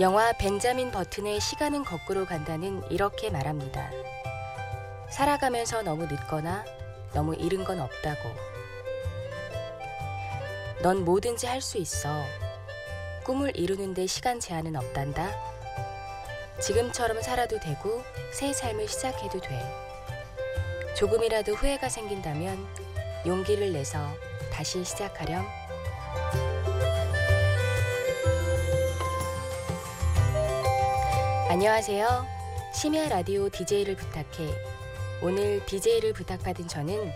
영화 벤자민 버튼의 시간은 거꾸로 간다는 이렇게 말합니다. 살아가면서 너무 늦거나 너무 이른 건 없다고. 넌 뭐든지 할 수 있어. 꿈을 이루는데 시간 제한은 없단다. 지금처럼 살아도 되고 새 삶을 시작해도 돼. 조금이라도 후회가 생긴다면 용기를 내서 다시 시작하렴. 안녕하세요. 심야 라디오 DJ를 부탁해. 오늘 DJ를 부탁받은 저는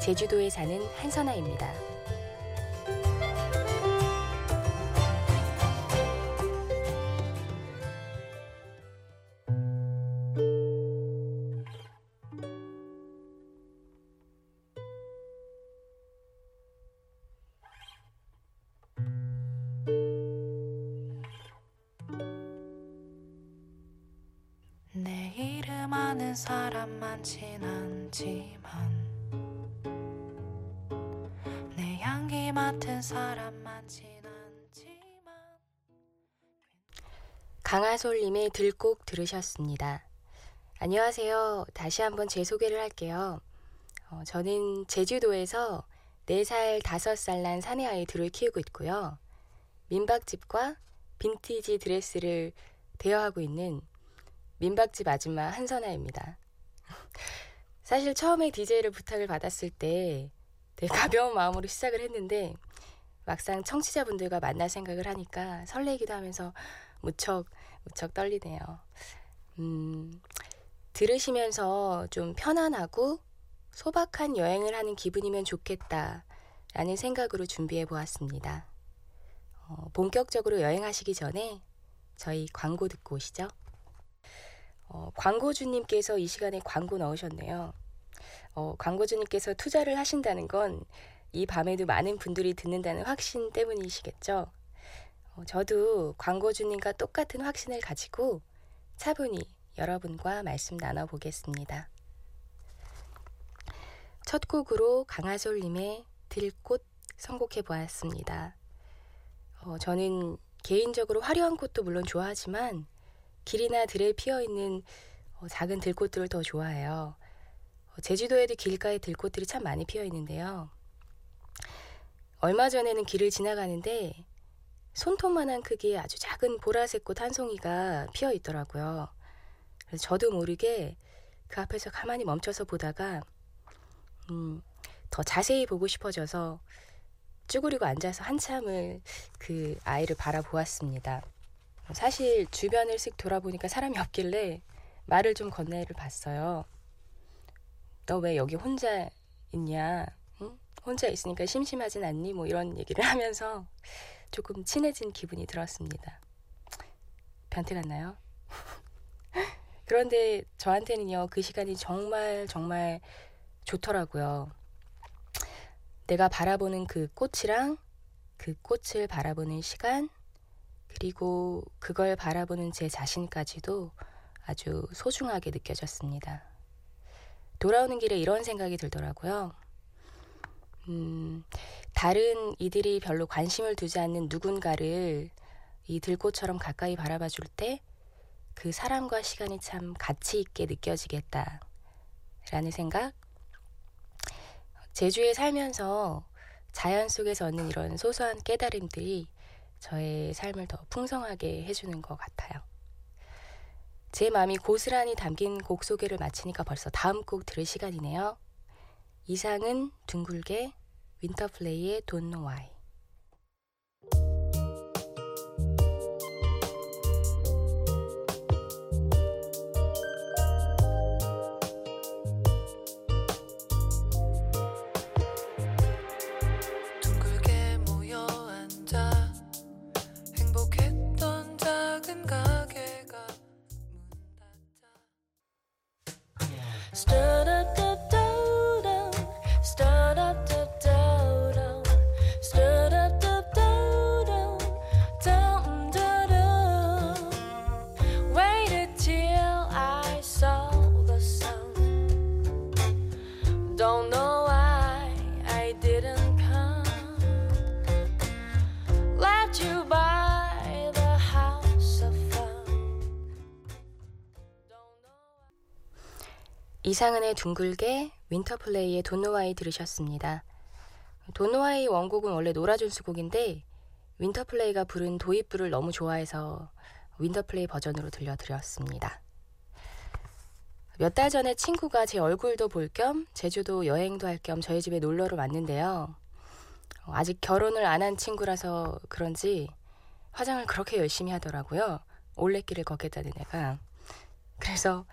제주도에 사는 한선아입니다. 사람 많진 않지만 내 향기 맡은 사람 많진 않지만 강하솔님의 들곡 들으셨습니다. 안녕하세요. 다시 한번 제 소개를 할게요. 어, 저는 제주도에서 4살, 5살 난 사내 아이들을 키우고 있고요. 민박집과 빈티지 드레스를 대여하고 있는 민박집 아줌마 한선아입니다. 사실 처음에 DJ를 부탁을 받았을 때 되게 가벼운 마음으로 시작을 했는데 막상 청취자분들과 만날 생각을 하니까 설레기도 하면서 무척 무척 떨리네요. 음, 들으시면서 좀 편안하고 소박한 여행을 하는 기분이면 좋겠다 라는 생각으로 준비해 보았습니다. 어, 본격적으로 여행하시기 전에 저희 광고 듣고 오시죠. 어, 광고주님께서 이 시간에 광고 넣으셨네요. 어, 광고주님께서 투자를 하신다는 건 이 밤에도 많은 분들이 듣는다는 확신 때문이시겠죠. 어, 저도 광고주님과 똑같은 확신을 가지고 차분히 여러분과 말씀 나눠보겠습니다. 첫 곡으로 강하솔님의 들꽃 선곡해 보았습니다. 어, 저는 개인적으로 화려한 꽃도 물론 좋아하지만 길이나 들에 피어 있는 어, 작은 들꽃들을 더 좋아해요. 어, 제주도에도 길가에 들꽃들이 참 많이 피어 있는데요. 얼마 전에는 길을 지나가는데 손톱만한 크기의 아주 작은 보라색 꽃 한 송이가 피어 있더라고요. 그래서 저도 모르게 그 앞에서 가만히 멈춰서 보다가 음, 더 자세히 보고 싶어져서 쭈그리고 앉아서 한참을 그 아이를 바라보았습니다. 사실 주변을 쓱 돌아보니까 사람이 없길래 말을 좀 건네를 봤어요. 너 왜 여기 혼자 있냐? 응? 혼자 있으니까 심심하진 않니? 뭐 이런 얘기를 하면서 조금 친해진 기분이 들었습니다. 변태 같나요? 그런데 저한테는요, 그 시간이 정말 정말 좋더라고요. 내가 바라보는 그 꽃이랑 그 꽃을 바라보는 시간, 그리고 그걸 바라보는 제 자신까지도 아주 소중하게 느껴졌습니다. 돌아오는 길에 이런 생각이 들더라고요. 음, 다른 이들이 별로 관심을 두지 않는 누군가를 이 들꽃처럼 가까이 바라봐 줄 때 그 사람과 시간이 참 가치 있게 느껴지겠다. 라는 생각? 제주에 살면서 자연 속에서 얻는 이런 소소한 깨달음들이 저의 삶을 더 풍성하게 해주는 것 같아요. 제 마음이 고스란히 담긴 곡 소개를 마치니까 벌써 다음 곡 들을 시간이네요. 이상은 둥글게 윈터플레이의 Don't. monster 이상은의 둥글게 윈터플레이의 Don't Know Why 들으셨습니다. Don't Know Why 원곡은 원래 노라존스 곡인데 윈터플레이가 부른 도입부를 너무 좋아해서 윈터플레이 버전으로 들려드렸습니다. 몇 달 전에 친구가 제 얼굴도 볼 겸 제주도 여행도 할 겸 저희 집에 놀러를 왔는데요. 아직 결혼을 안 한 친구라서 그런지 화장을 그렇게 열심히 하더라고요. 올레길을 걷겠다는 애가. 그래서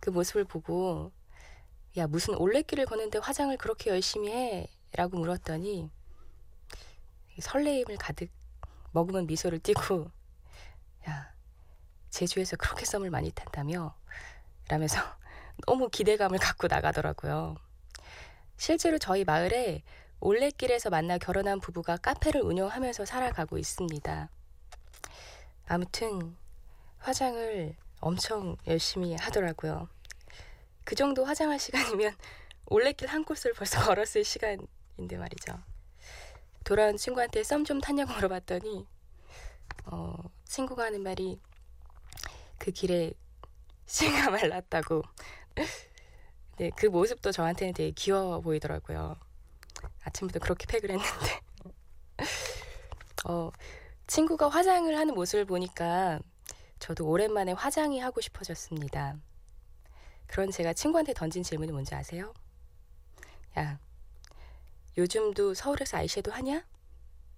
그 모습을 보고 야 무슨 올레길을 걷는데 화장을 그렇게 열심히 해? 라고 물었더니 설레임을 가득 머금은 미소를 띠고 야 제주에서 그렇게 썸을 많이 탄다며 라면서 너무 기대감을 갖고 나가더라고요. 실제로 저희 마을에 올레길에서 만나 결혼한 부부가 카페를 운영하면서 살아가고 있습니다. 아무튼 화장을 엄청 열심히 하더라고요. 그 정도 화장할 시간이면 올레길 한 코스를 벌써 걸었을 시간인데 말이죠. 돌아온 친구한테 썸 좀 탔냐고 물어봤더니 어, 친구가 하는 말이 그 길에 씨가 말랐다고. 네, 그 모습도 저한테는 되게 귀여워 보이더라고요. 아침부터 그렇게 팩을 했는데. 어, 친구가 화장을 하는 모습을 보니까 저도 오랜만에 화장이 하고 싶어졌습니다. 그런 제가 친구한테 던진 질문이 뭔지 아세요? 야, 요즘도 서울에서 아이섀도 하냐?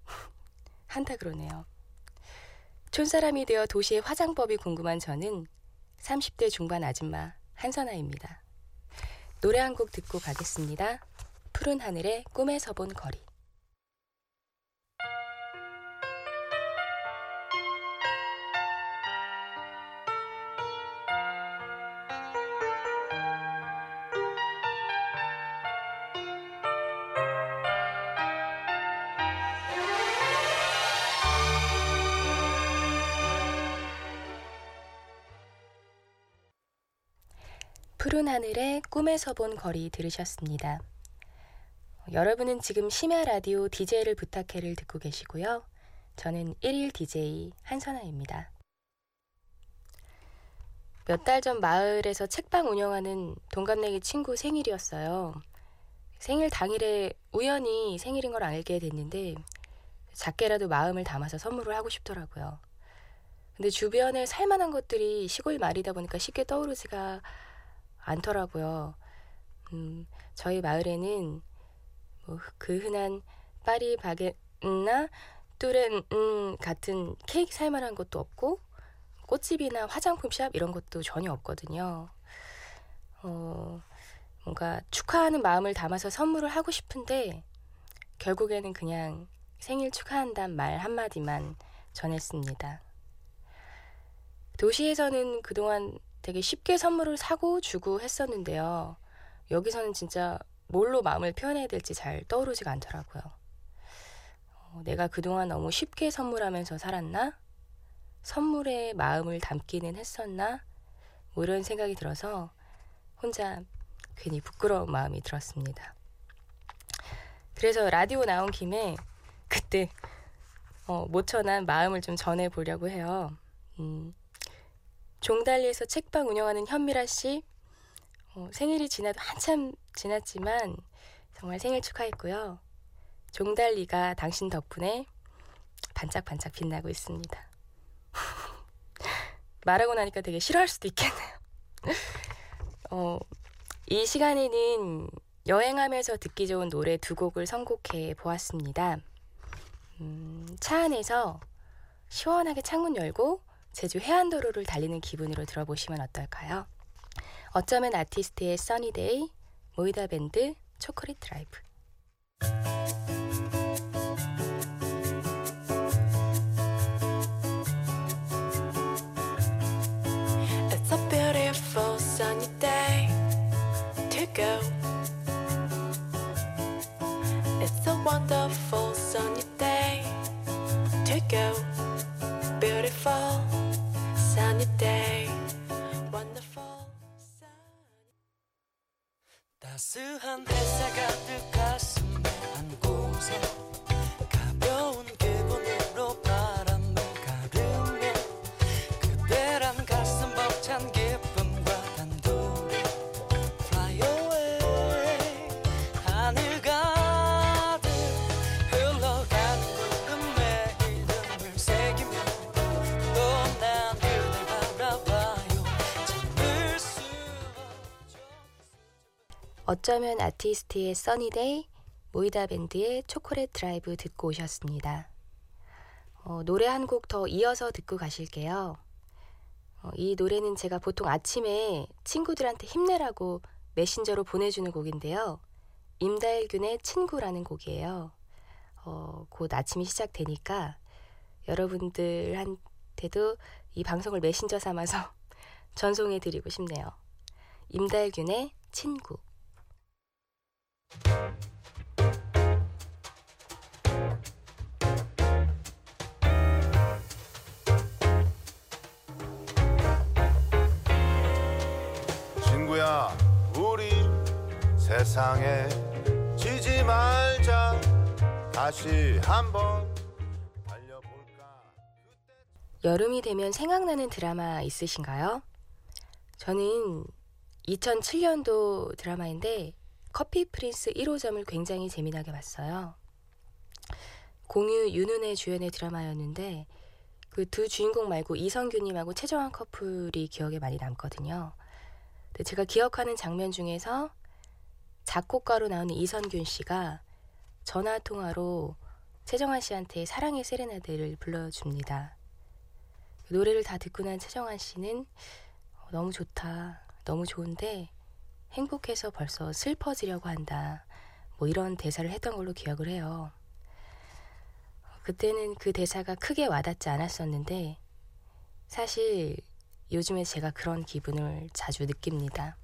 한다 그러네요. 촌사람이 되어 도시의 화장법이 궁금한 저는 30대 중반 아줌마 한선아입니다. 노래 한 곡 듣고 가겠습니다. 푸른 하늘에 꿈에서 본 거리. 푸른 하늘에 꿈에서 본 거리 들으셨습니다. 여러분은 지금 심야 라디오 DJ를 부탁해를 듣고 계시고요. 저는 1일 DJ 한선아입니다. 몇 달 전 마을에서 책방 운영하는 동갑내기 친구 생일이었어요. 생일 당일에 우연히 생일인 걸 알게 됐는데 작게라도 마음을 담아서 선물을 하고 싶더라고요. 근데 주변에 살만한 것들이 시골 말이다 보니까 쉽게 떠오르지가 않더라고요. 음, 저희 마을에는 뭐 그 흔한 파리 바게나 뚜렌 음, 같은 케이크 살 만한 것도 없고 꽃집이나 화장품 샵 이런 것도 전혀 없거든요. 어, 뭔가 축하하는 마음을 담아서 선물을 하고 싶은데 결국에는 그냥 생일 축하한다는 말 한마디만 전했습니다. 도시에서는 그동안 되게 쉽게 선물을 사고 주고 했었는데요. 여기서는 진짜 뭘로 마음을 표현해야 될지 잘 떠오르지가 않더라고요. 어, 내가 그동안 너무 쉽게 선물하면서 살았나? 선물에 마음을 담기는 했었나? 뭐 이런 생각이 들어서 혼자 괜히 부끄러운 마음이 들었습니다. 그래서 라디오 나온 김에 그때 어, 모처난 마음을 좀 전해보려고 해요. 음, 종달리에서 책방 운영하는 현미라 씨 어, 생일이 지나도 한참 지났지만 정말 생일 축하했고요. 종달리가 당신 덕분에 반짝반짝 빛나고 있습니다. 말하고 나니까 되게 싫어할 수도 있겠네요. 어, 이 시간에는 여행하면서 듣기 좋은 노래 두 곡을 선곡해 보았습니다. 음, 차 안에서 시원하게 창문 열고 제주 해안도로를 달리는 기분으로 들어보시면 어떨까요? 어쩌면 아티스트의 Sunny Day, 모이다 밴드, Chocolate Drive. 따스한 햇살 가득 가 어쩌면 아티스트의 Sunny Day, 모이다 밴드의 Chocolate Drive 듣고 오셨습니다. 어, 노래 한 곡 더 이어서 듣고 가실게요. 어, 이 노래는 제가 보통 아침에 친구들한테 힘내라고 메신저로 보내주는 곡인데요. 임다일균의 친구라는 곡이에요. 어, 곧 아침이 시작되니까 여러분들한테도 이 방송을 메신저 삼아서 전송해 드리고 싶네요. 임달균의 친구. 친구야 우리 세상에 지지 말자 다시 한번 여름이 되면 생각나는 드라마 있으신가요? 저는 2007년도 드라마인데 커피 프린스 1호점을 굉장히 재미나게 봤어요. 공유 윤은혜 주연의 드라마였는데 그 두 주인공 말고 이성규님하고 최정환 커플이 기억에 많이 남거든요. 제가 기억하는 장면 중에서 작곡가로 나오는 이선균 씨가 전화 통화로 최정환 씨한테 사랑의 세레나데를 불러줍니다. 그 노래를 다 듣고 난 최정환 씨는 어, 너무 좋다, 너무 좋은데 행복해서 벌써 슬퍼지려고 한다. 뭐 이런 대사를 했던 걸로 기억을 해요. 그때는 그 대사가 크게 와닿지 않았었는데 사실 요즘에 제가 그런 기분을 자주 느낍니다.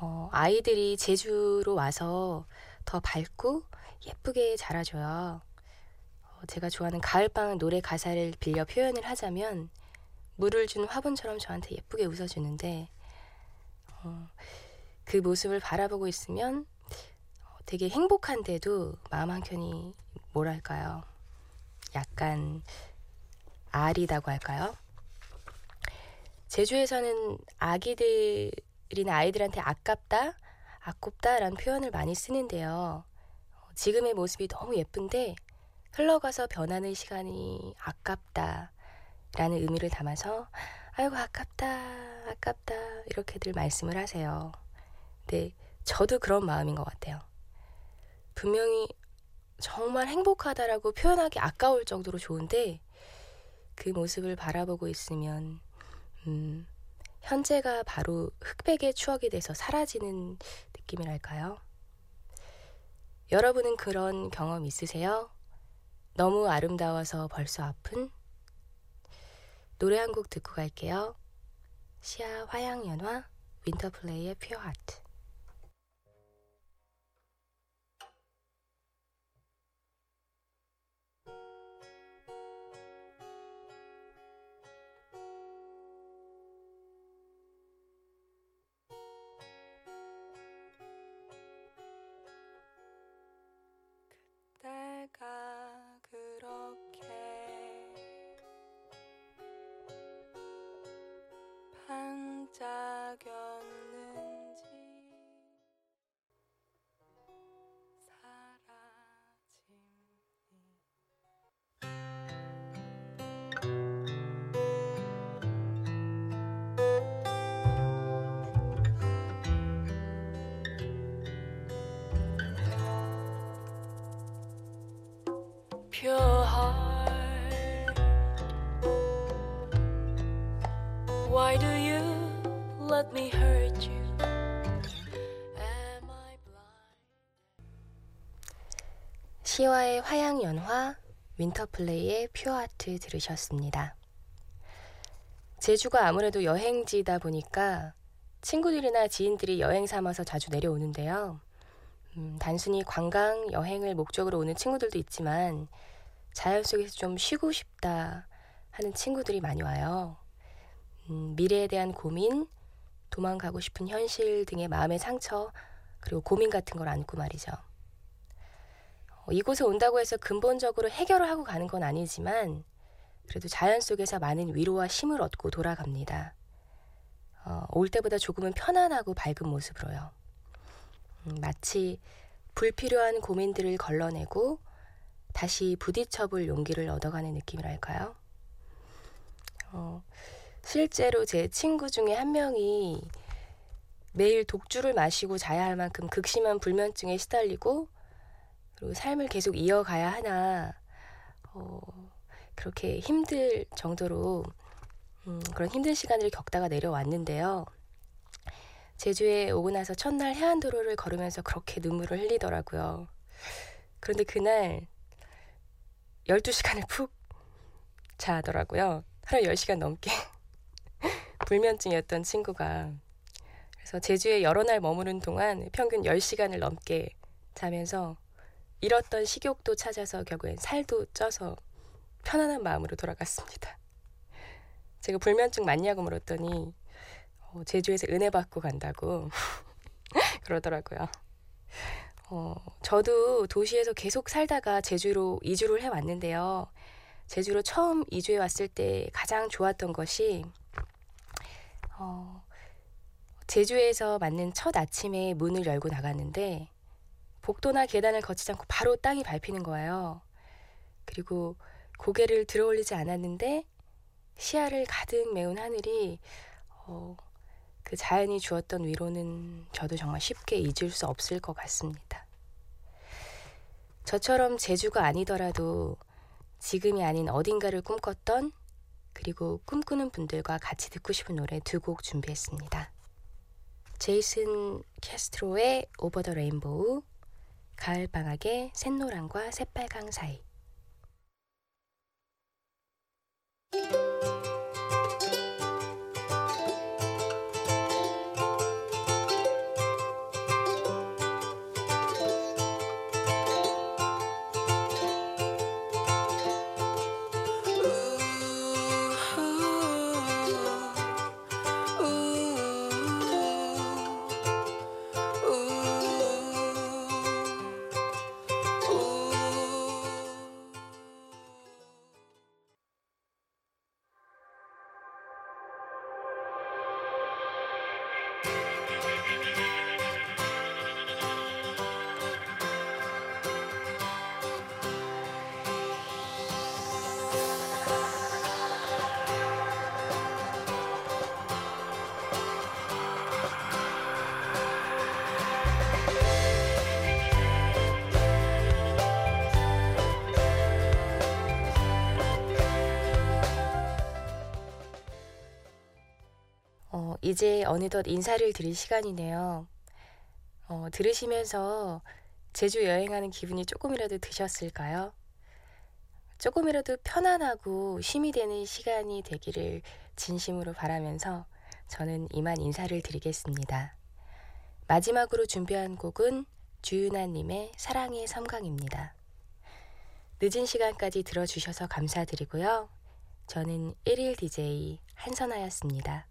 어, 아이들이 제주로 와서 더 밝고 예쁘게 자라줘요. 어, 제가 좋아하는 가을방학 노래 가사를 빌려 표현을 하자면 물을 준 화분처럼 저한테 예쁘게 웃어주는데 어, 그 모습을 바라보고 있으면 어, 되게 행복한데도 마음 한켠이 뭐랄까요? 약간 아리다고 할까요? 제주에서는 아기들이나 아이들한테 아깝다, 아깝다라는 표현을 많이 쓰는데요. 어, 지금의 모습이 너무 예쁜데 흘러가서 변하는 시간이 아깝다라는 의미를 담아서 아이고 아깝다, 아깝다 이렇게들 말씀을 하세요. 근데 저도 그런 마음인 것 같아요. 분명히 정말 행복하다라고 표현하기 아까울 정도로 좋은데 그 모습을 바라보고 있으면 음, 현재가 바로 흑백의 추억이 돼서 사라지는 느낌이랄까요? 여러분은 그런 경험 있으세요? 너무 아름다워서 벌써 아픈? 노래 한 곡 듣고 갈게요. 시아 화양연화 윈터플레이의 퓨어 하트 pure heart. Why do you let me hurt you? Am I blind? 시와의 화양연화 윈터플레이의 퓨어아트 들으셨습니다. 제주가 아무래도 여행지다 보니까 친구들이나 지인들이 여행 삼아서 자주 내려오는데요. 음, 단순히 관광 여행을 목적으로 오는 친구들도 있지만 자연 속에서 좀 쉬고 싶다 하는 친구들이 많이 와요. 음, 미래에 대한 고민, 도망가고 싶은 현실 등의 마음의 상처, 그리고 고민 같은 걸 안고 말이죠. 어, 이곳에 온다고 해서 근본적으로 해결을 하고 가는 건 아니지만 그래도 자연 속에서 많은 위로와 힘을 얻고 돌아갑니다. 어, 올 때보다 조금은 편안하고 밝은 모습으로요. 음, 마치 불필요한 고민들을 걸러내고 다시 부딪혀볼 용기를 얻어가는 느낌이랄까요? 어, 실제로 제 친구 중에 한 명이 매일 독주를 마시고 자야 할 만큼 극심한 불면증에 시달리고 그리고 삶을 계속 이어가야 하나 어, 그렇게 힘들 정도로 음, 그런 힘든 시간을 겪다가 내려왔는데요. 제주에 오고 나서 첫날 해안도로를 걸으면서 그렇게 눈물을 흘리더라고요. 그런데 그날 12시간을 푹 자더라고요. 하루 10시간 넘게. 불면증이었던 친구가. 그래서 제주에 여러 날 머무른 동안 평균 10시간을 넘게 자면서 잃었던 식욕도 찾아서 결국엔 살도 쪄서 편안한 마음으로 돌아갔습니다. 제가 불면증 맞냐고 물었더니 어, 제주에서 은혜 받고 간다고 그러더라고요. 어, 저도 도시에서 계속 살다가 제주로 이주를 해왔는데요. 제주로 처음 이주해 왔을 때 가장 좋았던 것이 어, 제주에서 맞는 첫 아침에 문을 열고 나갔는데 복도나 계단을 거치지 않고 바로 땅이 밟히는 거예요. 그리고 고개를 들어 올리지 않았는데 시야를 가득 메운 하늘이 어, 그 자연이 주었던 위로는 저도 정말 쉽게 잊을 수 없을 것 같습니다. 저처럼 제주가 아니더라도 지금이 아닌 어딘가를 꿈꿨던 그리고 꿈꾸는 분들과 같이 듣고 싶은 노래 두 곡 준비했습니다. 제이슨 캐스트로의 오버 더 레인보우, 가을 방학의 샛노랑과 새빨강 사이. 이제 어느덧 인사를 드릴 시간이네요. 어, 들으시면서 제주 여행하는 기분이 조금이라도 드셨을까요? 조금이라도 편안하고 쉼이 되는 시간이 되기를 진심으로 바라면서 저는 이만 인사를 드리겠습니다. 마지막으로 준비한 곡은 주윤아님의 사랑의 섬광입니다. 늦은 시간까지 들어주셔서 감사드리고요. 저는 1일 DJ 한선아였습니다.